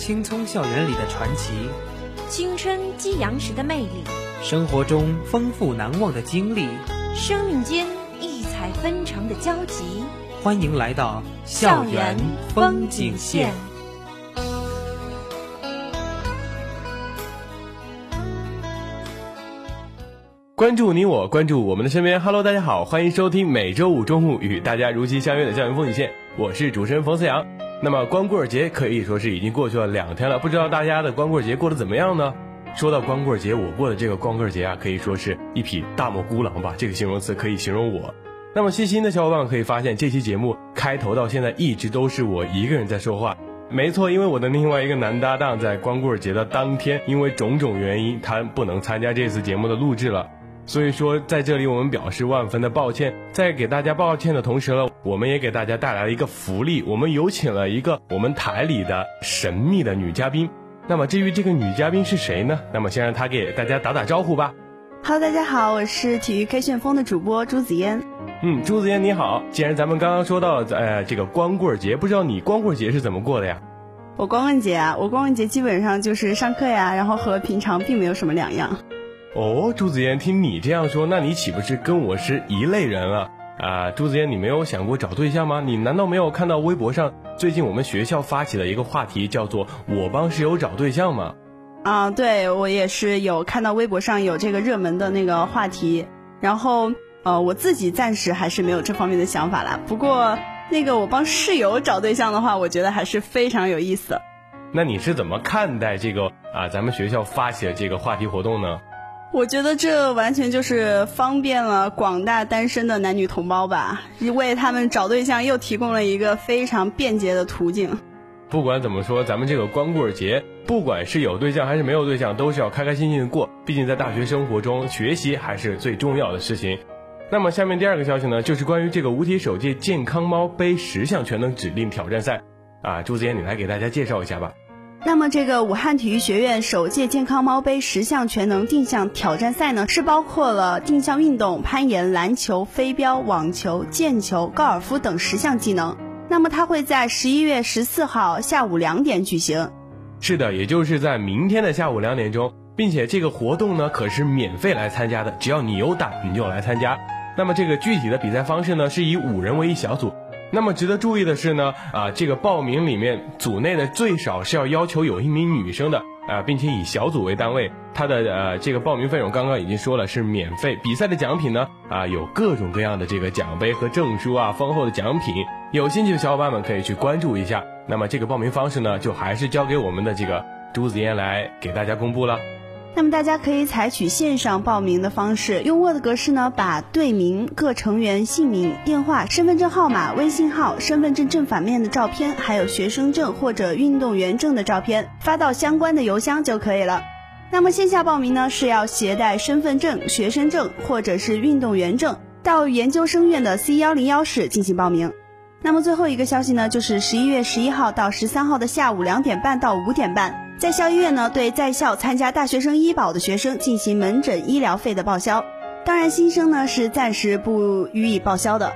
青葱校园里的传奇，青春激扬时的魅力，生活中丰富难忘的经历，生命间异彩纷呈的交集。欢迎来到校园风景线。关注你我，关注我们的身边。Hello，大家好，欢迎收听每周五中午与大家如期相约的校园风景线。我是主持人冯思阳。那么光棍节可以说是已经过去了两天了，不知道大家的光棍节过得怎么样呢？说到光棍节，我过的这个光棍节啊，可以说是一匹大漠孤狼吧，这个形容词可以形容我。那么细心的小伙伴可以发现，这期节目开头到现在一直都是我一个人在说话。没错，因为我的另外一个男搭档在光棍节的当天，因为种种原因，他不能参加这次节目的录制了。所以说，在这里我们表示万分的抱歉。在给大家抱歉的同时呢，我们也给大家带来了一个福利，我们有请了一个我们台里的神秘的女嘉宾。那么至于这个女嘉宾是谁呢？那么先让她给大家打打招呼吧。Hello，大家好，我是体育 K 旋风的主播朱子嫣。嗯，朱子嫣你好。既然咱们刚刚说到呃这个光棍节，不知道你光棍节是怎么过的呀？我光棍节啊，我光棍节基本上就是上课呀，然后和平常并没有什么两样。哦，朱子嫣，听你这样说，那你岂不是跟我是一类人了啊？朱子嫣，你没有想过找对象吗？你难道没有看到微博上最近我们学校发起的一个话题，叫做“我帮室友找对象”吗？啊，对，我也是有看到微博上有这个热门的那个话题，然后呃，我自己暂时还是没有这方面的想法啦。不过那个我帮室友找对象的话，我觉得还是非常有意思。那你是怎么看待这个啊？咱们学校发起的这个话题活动呢？我觉得这完全就是方便了广大单身的男女同胞吧，为他们找对象又提供了一个非常便捷的途径。不管怎么说，咱们这个光棍节，不管是有对象还是没有对象，都是要开开心心的过。毕竟在大学生活中，学习还是最重要的事情。那么下面第二个消息呢，就是关于这个五体首届健康猫杯十项全能指令挑战赛。啊，朱子嫣，你来给大家介绍一下吧。那么，这个武汉体育学院首届健康猫杯十项全能定向挑战赛呢，是包括了定向运动、攀岩、篮球、飞镖、网球、毽球、高尔夫等十项技能。那么，它会在十一月十四号下午两点举行。是的，也就是在明天的下午两点钟，并且这个活动呢可是免费来参加的，只要你有胆，你就来参加。那么，这个具体的比赛方式呢，是以五人为一小组。那么值得注意的是呢，啊，这个报名里面组内的最少是要要求有一名女生的啊，并且以小组为单位，它的呃这个报名费用刚刚已经说了是免费。比赛的奖品呢，啊有各种各样的这个奖杯和证书啊，丰厚的奖品，有兴趣的小伙伴们可以去关注一下。那么这个报名方式呢，就还是交给我们的这个朱子嫣来给大家公布了。那么大家可以采取线上报名的方式，用 Word 格式呢，把队名、各成员姓名、电话、身份证号码、微信号、身份证正反面的照片，还有学生证或者运动员证的照片发到相关的邮箱就可以了。那么线下报名呢，是要携带身份证、学生证或者是运动员证到研究生院的 C 幺零幺室进行报名。那么最后一个消息呢，就是十一月十一号到十三号的下午两点半到五点半。在校医院呢，对在校参加大学生医保的学生进行门诊医疗费的报销。当然，新生呢是暂时不予以报销的。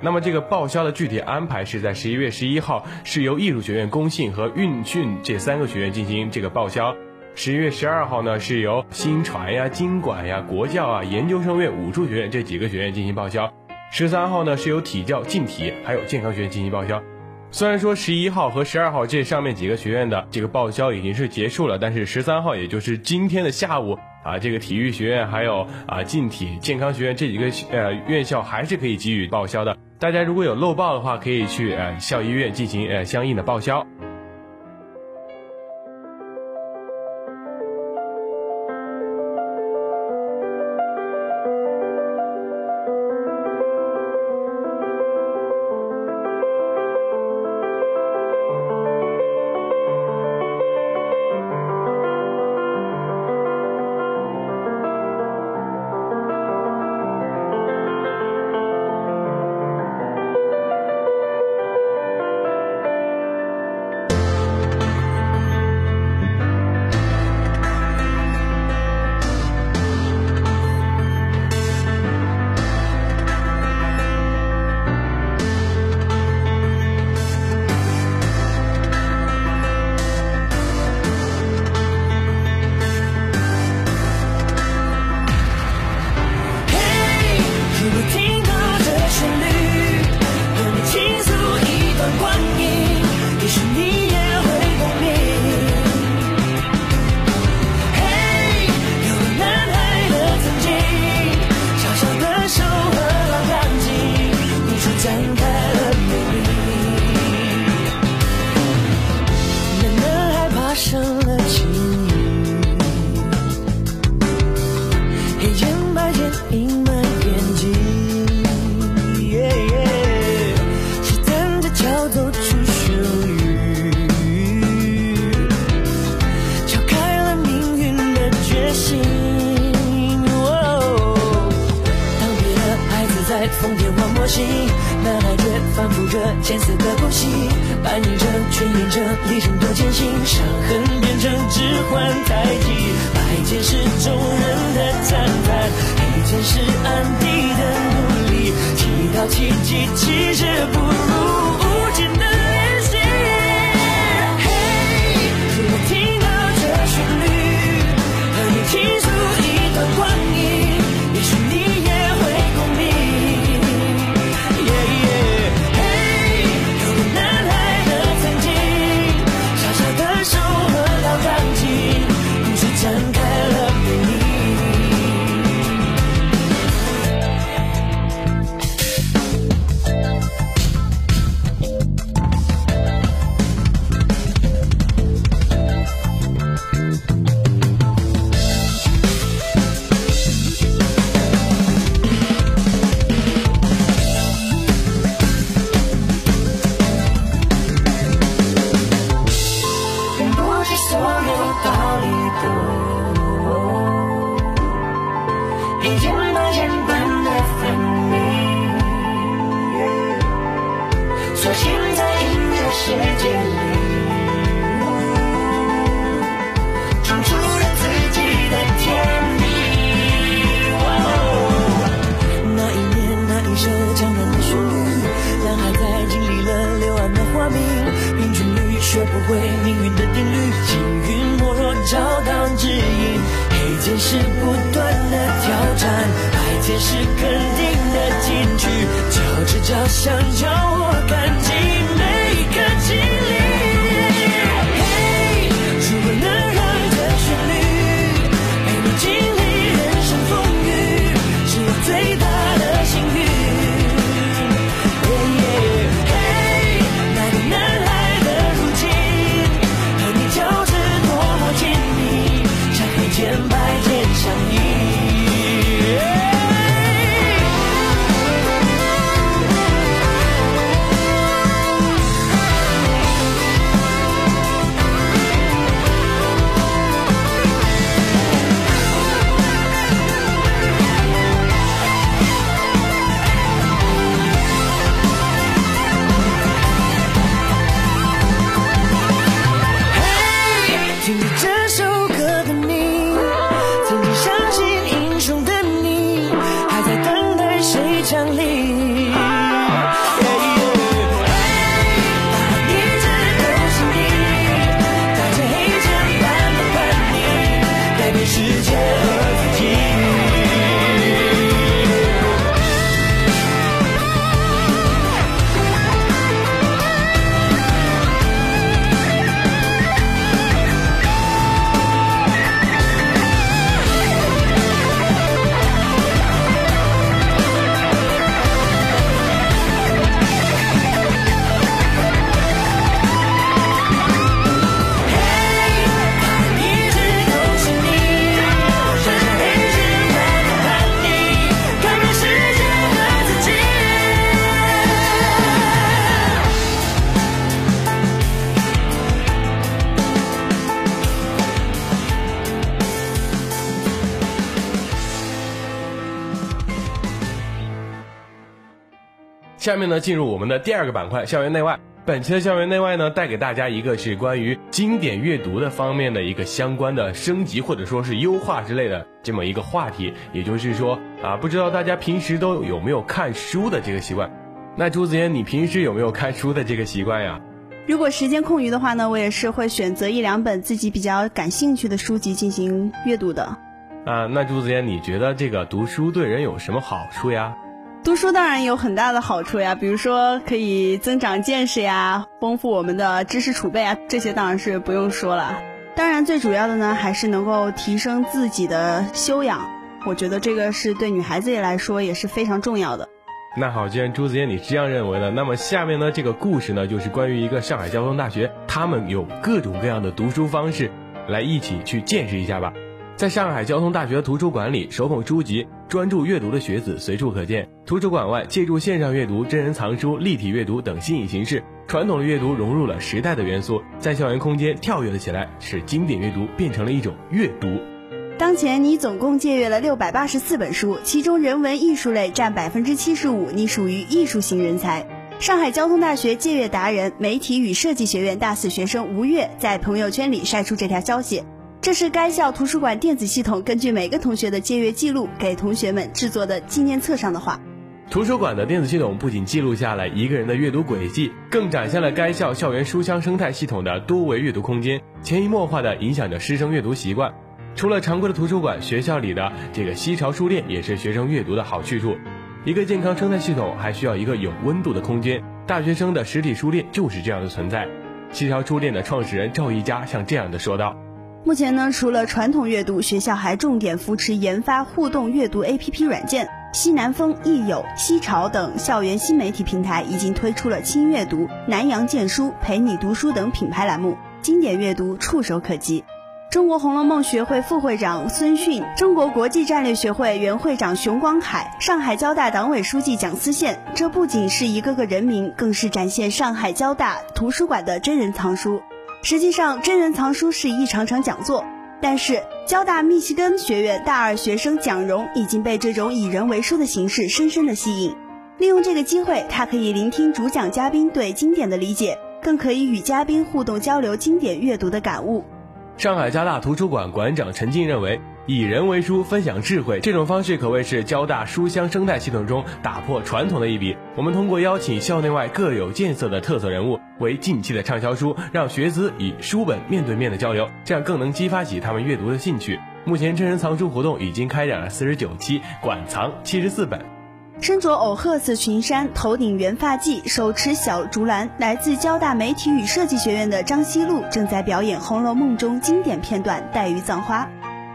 那么，这个报销的具体安排是在十一月十一号，是由艺术学院、工信和运训这三个学院进行这个报销。十一月十二号呢，是由新传呀、经管呀、国教啊、研究生院、武术学院这几个学院进行报销。十三号呢，是由体教、竞体还有健康学院进行报销。虽然说十一号和十二号这上面几个学院的这个报销已经是结束了，但是十三号也就是今天的下午啊，这个体育学院还有啊近体健康学院这几个呃院校还是可以给予报销的。大家如果有漏报的话，可以去呃校医院进行呃相应的报销。奇迹，其实不想象中下面呢，进入我们的第二个板块——校园内外。本期的校园内外呢，带给大家一个是关于经典阅读的方面的一个相关的升级或者说是优化之类的这么一个话题。也就是说啊，不知道大家平时都有没有看书的这个习惯？那朱子嫣，你平时有没有看书的这个习惯呀？如果时间空余的话呢，我也是会选择一两本自己比较感兴趣的书籍进行阅读的。啊，那朱子嫣，你觉得这个读书对人有什么好处呀？读书当然有很大的好处呀，比如说可以增长见识呀，丰富我们的知识储备啊，这些当然是不用说了。当然最主要的呢，还是能够提升自己的修养，我觉得这个是对女孩子也来说也是非常重要的。那好，既然朱子嫣你是这样认为的，那么下面呢这个故事呢，就是关于一个上海交通大学，他们有各种各样的读书方式，来一起去见识一下吧。在上海交通大学图书馆里，手捧书籍、专注阅读的学子随处可见。图书馆外，借助线上阅读、真人藏书、立体阅读等新颖形式，传统的阅读融入了时代的元素，在校园空间跳跃了起来，使经典阅读变成了一种阅读。当前，你总共借阅了六百八十四本书，其中人文艺术类占百分之七十五，你属于艺术型人才。上海交通大学借阅达人、媒体与设计学院大四学生吴越在朋友圈里晒出这条消息。这是该校图书馆电子系统根据每个同学的借阅记录给同学们制作的纪念册上的话。图书馆的电子系统不仅记录下了一个人的阅读轨迹，更展现了该校校园书香生态系统的多维阅读空间，潜移默化地影响着师生阅读习惯。除了常规的图书馆，学校里的这个西潮书店也是学生阅读的好去处。一个健康生态系统还需要一个有温度的空间，大学生的实体书店就是这样的存在。西潮书店的创始人赵一佳像这样的说道：“目前呢，除了传统阅读，学校还重点扶持研发互动阅读 APP 软件。西南风、易友、西潮等校园新媒体平台已经推出了轻阅读、南洋荐书、陪你读书等品牌栏目，经典阅读触手可及。”中国红楼梦学会副会长孙迅，中国国际战略学会原会长熊光凯，上海交大党委书记蒋思宪，这不仅是一个个人名，更是展现上海交大图书馆的真人藏书。实际上，真人藏书是一场场讲座，但是交大密西根学院大二学生蒋荣已经被这种以人为书的形式深深的吸引。利用这个机会，他可以聆听主讲嘉宾对经典的理解，更可以与嘉宾互动交流经典阅读的感悟。上海交大图书馆馆长陈静认为，以人为书，分享智慧这种方式可谓是交大书香生态系统中打破传统的一笔。我们通过邀请校内外各有见色的特色人物为近期的畅销书，让学子以书本面对面的交流，这样更能激发起他们阅读的兴趣。目前真人藏书活动已经开展了四十九期，馆藏七十四本。身着藕褐色裙衫，头顶圆发髻，手持小竹篮，来自交大媒体与设计学院的张希露正在表演《红楼梦》中经典片段《黛玉葬花》。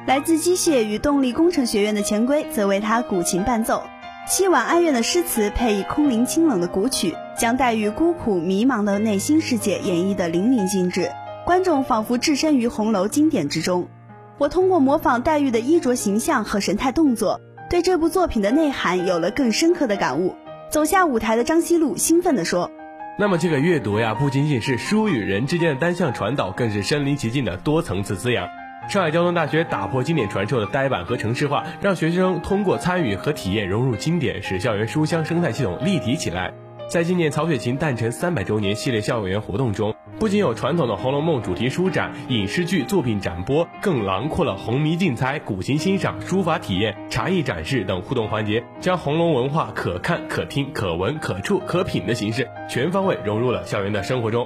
来自机械与动力工程学院的钱圭则为他古琴伴奏，凄婉哀怨的诗词配以空灵清冷的古曲，将黛玉孤苦迷茫的内心世界演绎得淋漓尽致，观众仿佛置身于红楼经典之中。我通过模仿黛玉的衣着形象和神态动作。对这部作品的内涵有了更深刻的感悟。走下舞台的张希露兴奋地说：“那么这个阅读呀，不仅仅是书与人之间的单向传导，更是身临其境的多层次滋养。上海交通大学打破经典传授的呆板和城市化，让学生通过参与和体验融入经典，使校园书香生态系统立体起来。在纪念曹雪芹诞辰三百周年系列校园活动中。”不仅有传统的《红楼梦》主题书展、影视剧作品展播，更囊括了红迷竞猜、古琴欣赏、书法体验、茶艺展示等互动环节，将红楼文化可看、可听、可闻、可触、可品的形式全方位融入了校园的生活中。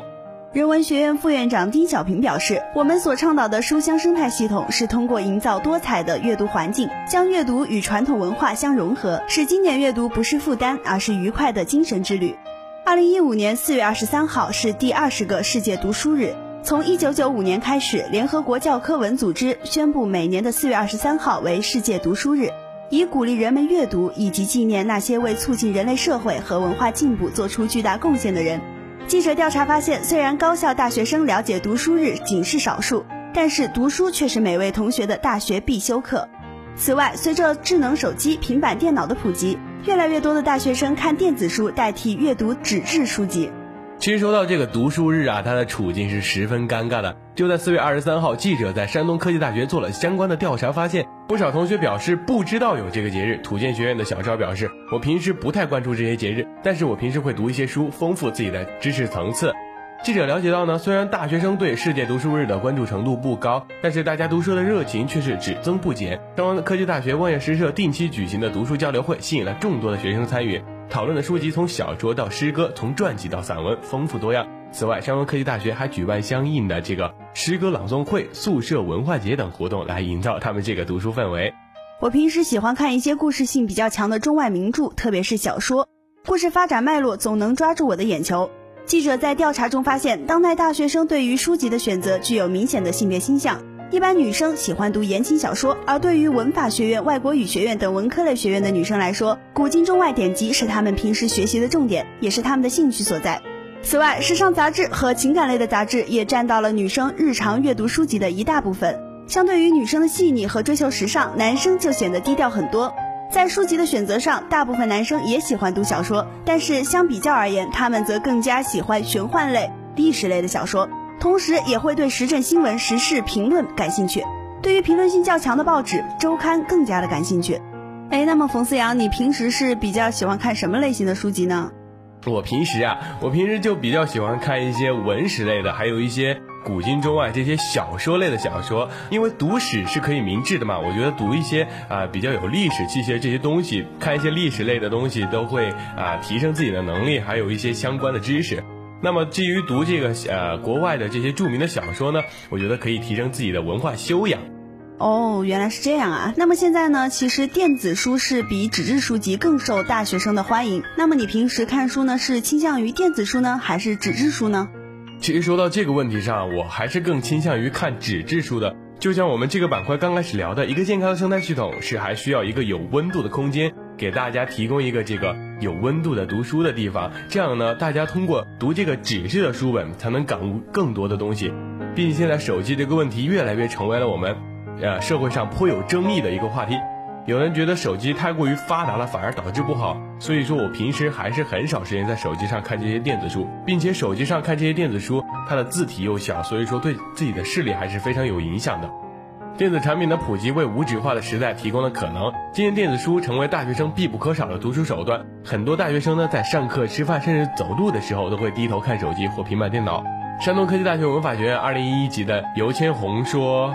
人文学院副院长丁小平表示：“我们所倡导的书香生态系统，是通过营造多彩的阅读环境，将阅读与传统文化相融合，使经典阅读不是负担，而是愉快的精神之旅。”二零一五年四月二十三号是第二十个世界读书日。从一九九五年开始，联合国教科文组织宣布每年的四月二十三号为世界读书日，以鼓励人们阅读以及纪念那些为促进人类社会和文化进步做出巨大贡献的人。记者调查发现，虽然高校大学生了解读书日仅是少数，但是读书却是每位同学的大学必修课。此外，随着智能手机、平板电脑的普及，越来越多的大学生看电子书代替阅读纸质书籍。其实说到这个读书日啊，它的处境是十分尴尬的。就在四月二十三号，记者在山东科技大学做了相关的调查，发现不少同学表示不知道有这个节日。土建学院的小赵表示：“我平时不太关注这些节日，但是我平时会读一些书，丰富自己的知识层次。”记者了解到呢，虽然大学生对世界读书日的关注程度不高，但是大家读书的热情却是只增不减。山东科技大学万叶诗社定期举行的读书交流会，吸引了众多的学生参与。讨论的书籍从小说到诗歌，从传记到散文，丰富多样。此外，山东科技大学还举办相应的这个诗歌朗诵会、宿舍文化节等活动，来营造他们这个读书氛围。我平时喜欢看一些故事性比较强的中外名著，特别是小说，故事发展脉络总能抓住我的眼球。记者在调查中发现，当代大学生对于书籍的选择具有明显的性别倾向。一般女生喜欢读言情小说，而对于文法学院、外国语学院等文科类学院的女生来说，古今中外典籍是她们平时学习的重点，也是她们的兴趣所在。此外，时尚杂志和情感类的杂志也占到了女生日常阅读书籍的一大部分。相对于女生的细腻和追求时尚，男生就显得低调很多。在书籍的选择上，大部分男生也喜欢读小说，但是相比较而言，他们则更加喜欢玄幻类、历史类的小说，同时也会对时政新闻、时事评论感兴趣。对于评论性较强的报纸、周刊更加的感兴趣。哎，那么冯思阳，你平时是比较喜欢看什么类型的书籍呢？我平时啊，我平时就比较喜欢看一些文史类的，还有一些古今中外这些小说类的小说。因为读史是可以明智的嘛，我觉得读一些啊比较有历史气息的这些东西，看一些历史类的东西，都会啊提升自己的能力，还有一些相关的知识。那么基于读这个呃国外的这些著名的小说呢，我觉得可以提升自己的文化修养。哦，原来是这样啊！那么现在呢，其实电子书是比纸质书籍更受大学生的欢迎。那么你平时看书呢，是倾向于电子书呢，还是纸质书呢？其实说到这个问题上，我还是更倾向于看纸质书的。就像我们这个板块刚开始聊的，一个健康的生态系统是还需要一个有温度的空间，给大家提供一个这个有温度的读书的地方。这样呢，大家通过读这个纸质的书本，才能感悟更多的东西。毕竟现在手机这个问题越来越成为了我们。呃，社会上颇有争议的一个话题，有人觉得手机太过于发达了，反而导致不好。所以说我平时还是很少时间在手机上看这些电子书，并且手机上看这些电子书，它的字体又小，所以说对自己的视力还是非常有影响的。电子产品的普及为无纸化的时代提供了可能。今天电子书成为大学生必不可少的读书手段，很多大学生呢在上课、吃饭，甚至走路的时候都会低头看手机或平板电脑。山东科技大学文法学院二零一一级的尤千红说。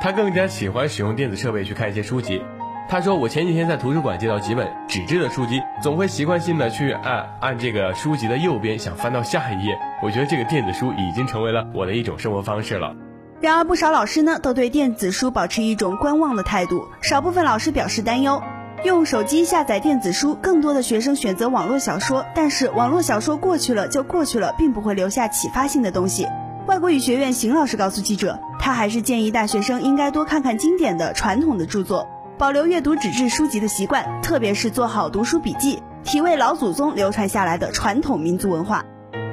他更加喜欢使用电子设备去看一些书籍。他说：“我前几天在图书馆借到几本纸质的书籍，总会习惯性的去按按这个书籍的右边，想翻到下一页。我觉得这个电子书已经成为了我的一种生活方式了。”然而，不少老师呢都对电子书保持一种观望的态度。少部分老师表示担忧，用手机下载电子书，更多的学生选择网络小说。但是，网络小说过去了就过去了，并不会留下启发性的东西。外国语学院邢老师告诉记者，他还是建议大学生应该多看看经典的传统的著作，保留阅读纸质书籍的习惯，特别是做好读书笔记，体味老祖宗流传下来的传统民族文化。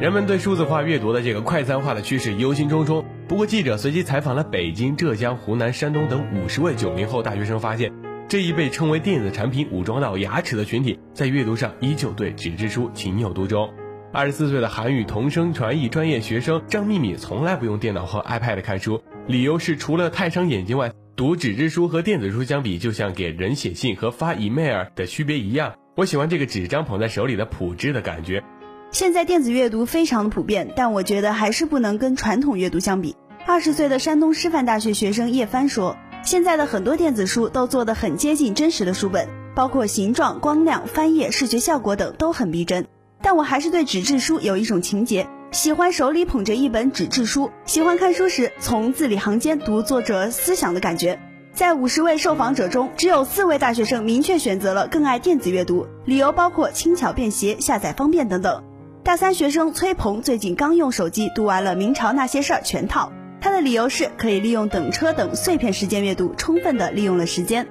人们对数字化阅读的这个快餐化的趋势忧心忡忡。不过，记者随机采访了北京、浙江、湖南、山东等五十位九零后大学生，发现这一被称为电子产品武装到牙齿的群体，在阅读上依旧对纸质书情有独钟。二十四岁的韩语同声传译专业学生张秘密从来不用电脑和 iPad 看书，理由是除了太伤眼睛外，读纸质书和电子书相比，就像给人写信和发 email 的区别一样。我喜欢这个纸张捧在手里的朴质的感觉。现在电子阅读非常的普遍，但我觉得还是不能跟传统阅读相比。二十岁的山东师范大学学生叶帆说，现在的很多电子书都做得很接近真实的书本，包括形状、光亮、翻页、视觉效果等都很逼真。但我还是对纸质书有一种情结，喜欢手里捧着一本纸质书，喜欢看书时从字里行间读作者思想的感觉。在五十位受访者中，只有四位大学生明确选择了更爱电子阅读，理由包括轻巧便携、下载方便等等。大三学生崔鹏最近刚用手机读完了《明朝那些事儿》全套，他的理由是可以利用等车等碎片时间阅读，充分的利用了时间。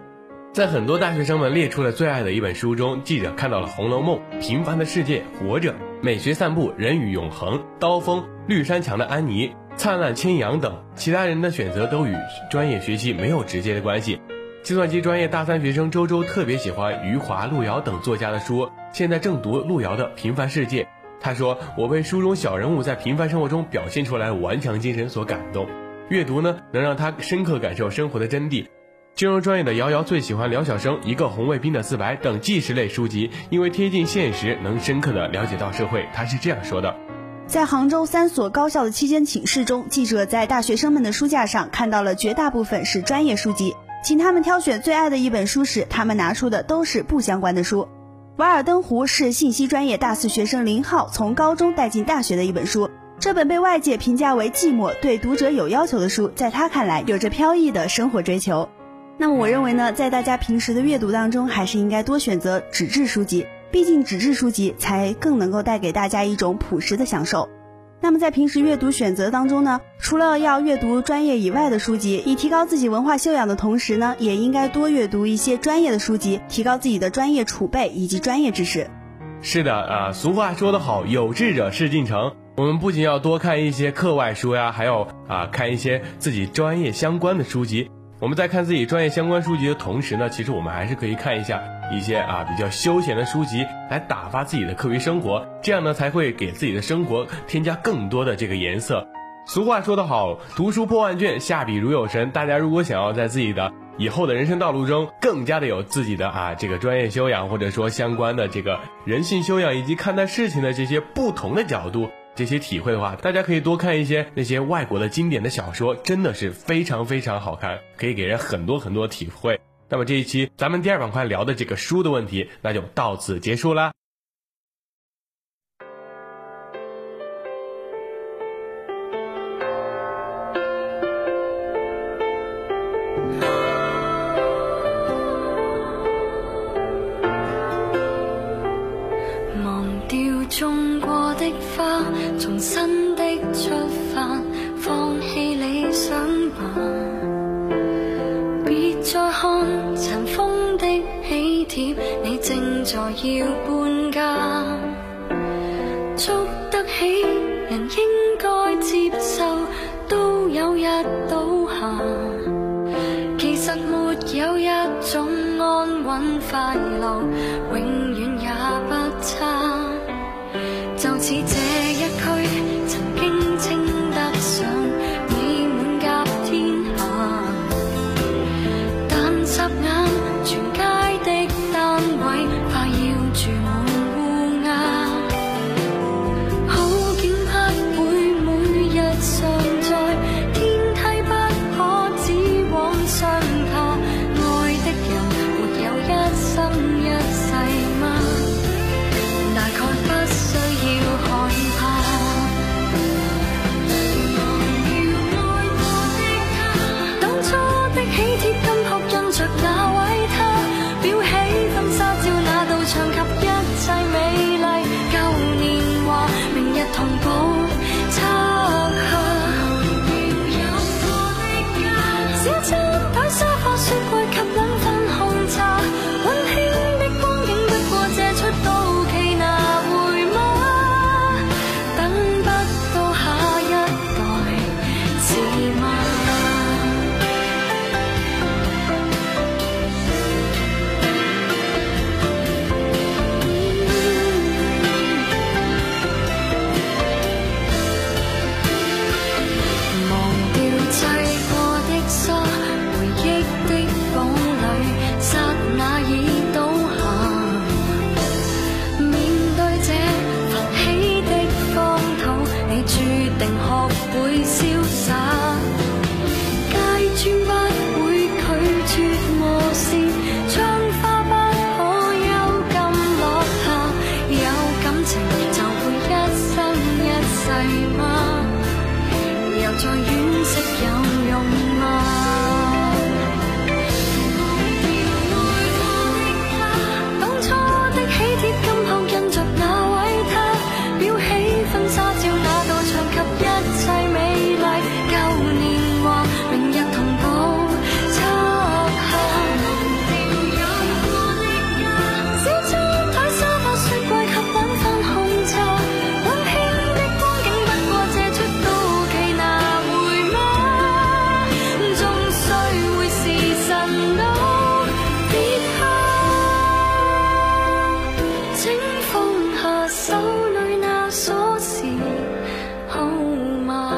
在很多大学生们列出了最爱的一本书中，记者看到了《红楼梦》《平凡的世界》《活着》《美学散步》《人与永恒》《刀锋》《绿山墙的安妮》《灿烂千阳》等。其他人的选择都与专业学习没有直接的关系。计算机专业大三学生周周特别喜欢余华、路遥等作家的书，现在正读路遥的《平凡世界》。他说：“我被书中小人物在平凡生活中表现出来顽强精神所感动，阅读呢，能让他深刻感受生活的真谛。”金融专业的瑶瑶最喜欢辽小生一个红卫兵的自白等纪实类书籍，因为贴近现实，能深刻的了解到社会。他是这样说的：在杭州三所高校的期间寝室中，记者在大学生们的书架上看到了绝大部分是专业书籍，请他们挑选最爱的一本书时，他们拿出的都是不相关的书。《瓦尔登湖》是信息专业大四学生林浩从高中带进大学的一本书，这本被外界评价为寂寞、对读者有要求的书，在他看来有着飘逸的生活追求。那么我认为呢，在大家平时的阅读当中，还是应该多选择纸质书籍，毕竟纸质书籍才更能够带给大家一种朴实的享受。那么在平时阅读选择当中呢，除了要阅读专业以外的书籍，以提高自己文化修养的同时呢，也应该多阅读一些专业的书籍，提高自己的专业储备以及专业知识。是的啊，俗话说得好，有志者事竟成。我们不仅要多看一些课外书呀，还要啊看一些自己专业相关的书籍。我们在看自己专业相关书籍的同时呢，其实我们还是可以看一下一些啊比较休闲的书籍，来打发自己的课余生活，这样呢才会给自己的生活添加更多的这个颜色。俗话说得好，读书破万卷，下笔如有神。大家如果想要在自己的以后的人生道路中更加的有自己的啊这个专业修养，或者说相关的这个人性修养以及看待事情的这些不同的角度，这些体会的话，大家可以多看一些那些外国的经典的小说，真的是非常非常好看，可以给人很多很多体会。那么这一期咱们第二板块聊的这个书的问题，那就到此结束啦。要搬家。捉得起人应该接受，都有日倒下。其实没有一种安稳快乐，永請放下手裏那鎖匙號碼。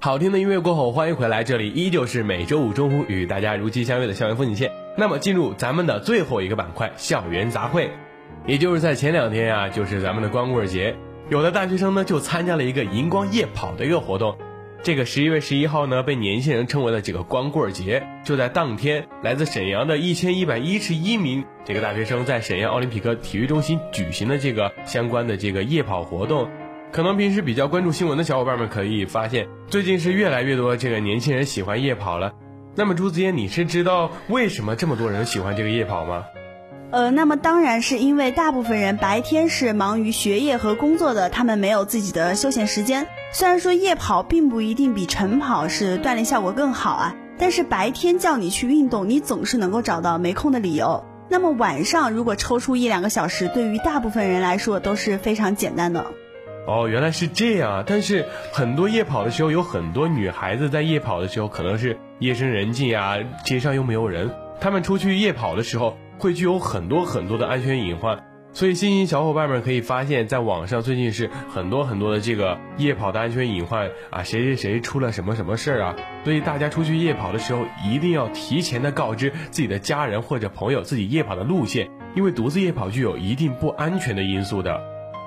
好听的音乐过后，欢迎回来，这里依旧是每周五中午与大家如期相约的校园风景线。那么进入咱们的最后一个板块——校园杂烩，也就是在前两天啊、就是咱们的光棍节，有的大学生呢就参加了一个荧光夜跑的一个活动。这个十一月十一号呢，被年轻人称为了这个光棍节。就在当天，来自沈阳的一千一百一十一名这个大学生在沈阳奥林匹克体育中心举行的这个相关的这个夜跑活动。可能平时比较关注新闻的小伙伴们可以发现，最近是越来越多这个年轻人喜欢夜跑了。那么朱子嫣，你是知道为什么这么多人喜欢这个夜跑吗？呃，那么当然是因为大部分人白天是忙于学业和工作的，他们没有自己的休闲时间。虽然说夜跑并不一定比晨跑是锻炼效果更好啊，但是白天叫你去运动，你总是能够找到没空的理由。那么晚上如果抽出一两个小时，对于大部分人来说都是非常简单的。哦，原来是这样啊！但是很多夜跑的时候，有很多女孩子在夜跑的时候，可能是夜深人静啊，街上又没有人，她们出去夜跑的时候，会具有很多很多的安全隐患。所以，新兴小伙伴们可以发现，在网上最近是很多很多的这个夜跑的安全隐患啊，谁谁谁出了什么什么事儿啊。所以，大家出去夜跑的时候，一定要提前的告知自己的家人或者朋友自己夜跑的路线，因为独自夜跑具有一定不安全的因素的。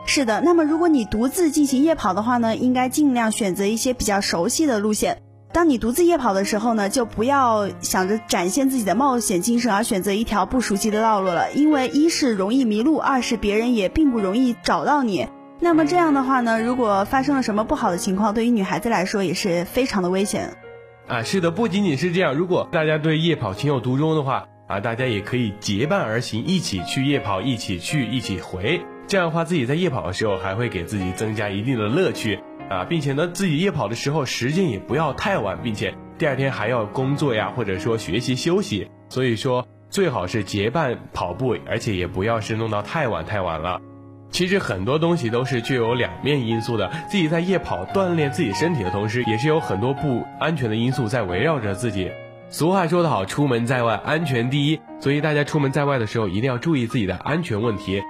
是的，那么如果你独自进行夜跑的话呢，应该尽量选择一些比较熟悉的路线。当你独自夜跑的时候呢，就不要想着展现自己的冒险精神而选择一条不熟悉的道路了，因为一是容易迷路，二是别人也并不容易找到你。那么这样的话呢，如果发生了什么不好的情况，对于女孩子来说也是非常的危险。啊，是的，不仅仅是这样，如果大家对夜跑情有独钟的话，啊，大家也可以结伴而行，一起去夜跑，一起去，一起回。这样的话，自己在夜跑的时候还会给自己增加一定的乐趣。啊，并且呢，自己夜跑的时候时间也不要太晚，并且第二天还要工作呀，或者说学习休息，所以说最好是结伴跑步，而且也不要是弄到太晚太晚了。其实很多东西都是具有两面因素的，自己在夜跑锻炼自己身体的同时，也是有很多不安全的因素在围绕着自己。俗话说得好，出门在外安全第一，所以大家出门在外的时候一定要注意自己的安全问题。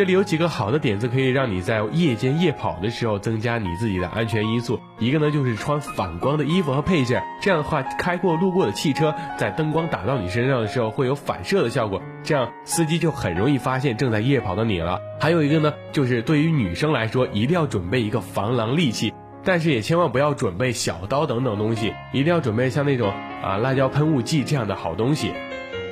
这里有几个好的点子，可以让你在夜间夜跑的时候增加你自己的安全因素。一个呢，就是穿反光的衣服和配件，这样的话，开过路过的汽车在灯光打到你身上的时候，会有反射的效果，这样司机就很容易发现正在夜跑的你了。还有一个呢，就是对于女生来说，一定要准备一个防狼利器，但是也千万不要准备小刀等等东西，一定要准备像那种啊辣椒喷雾剂这样的好东西。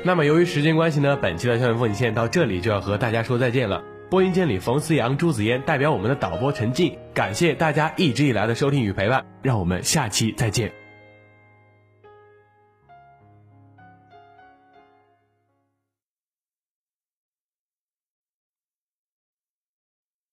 那么由于时间关系呢，本期的校园风景线到这里就要和大家说再见了。播音间里，冯思阳、朱子嫣代表我们的导播陈静，感谢大家一直以来的收听与陪伴，让我们下期再见。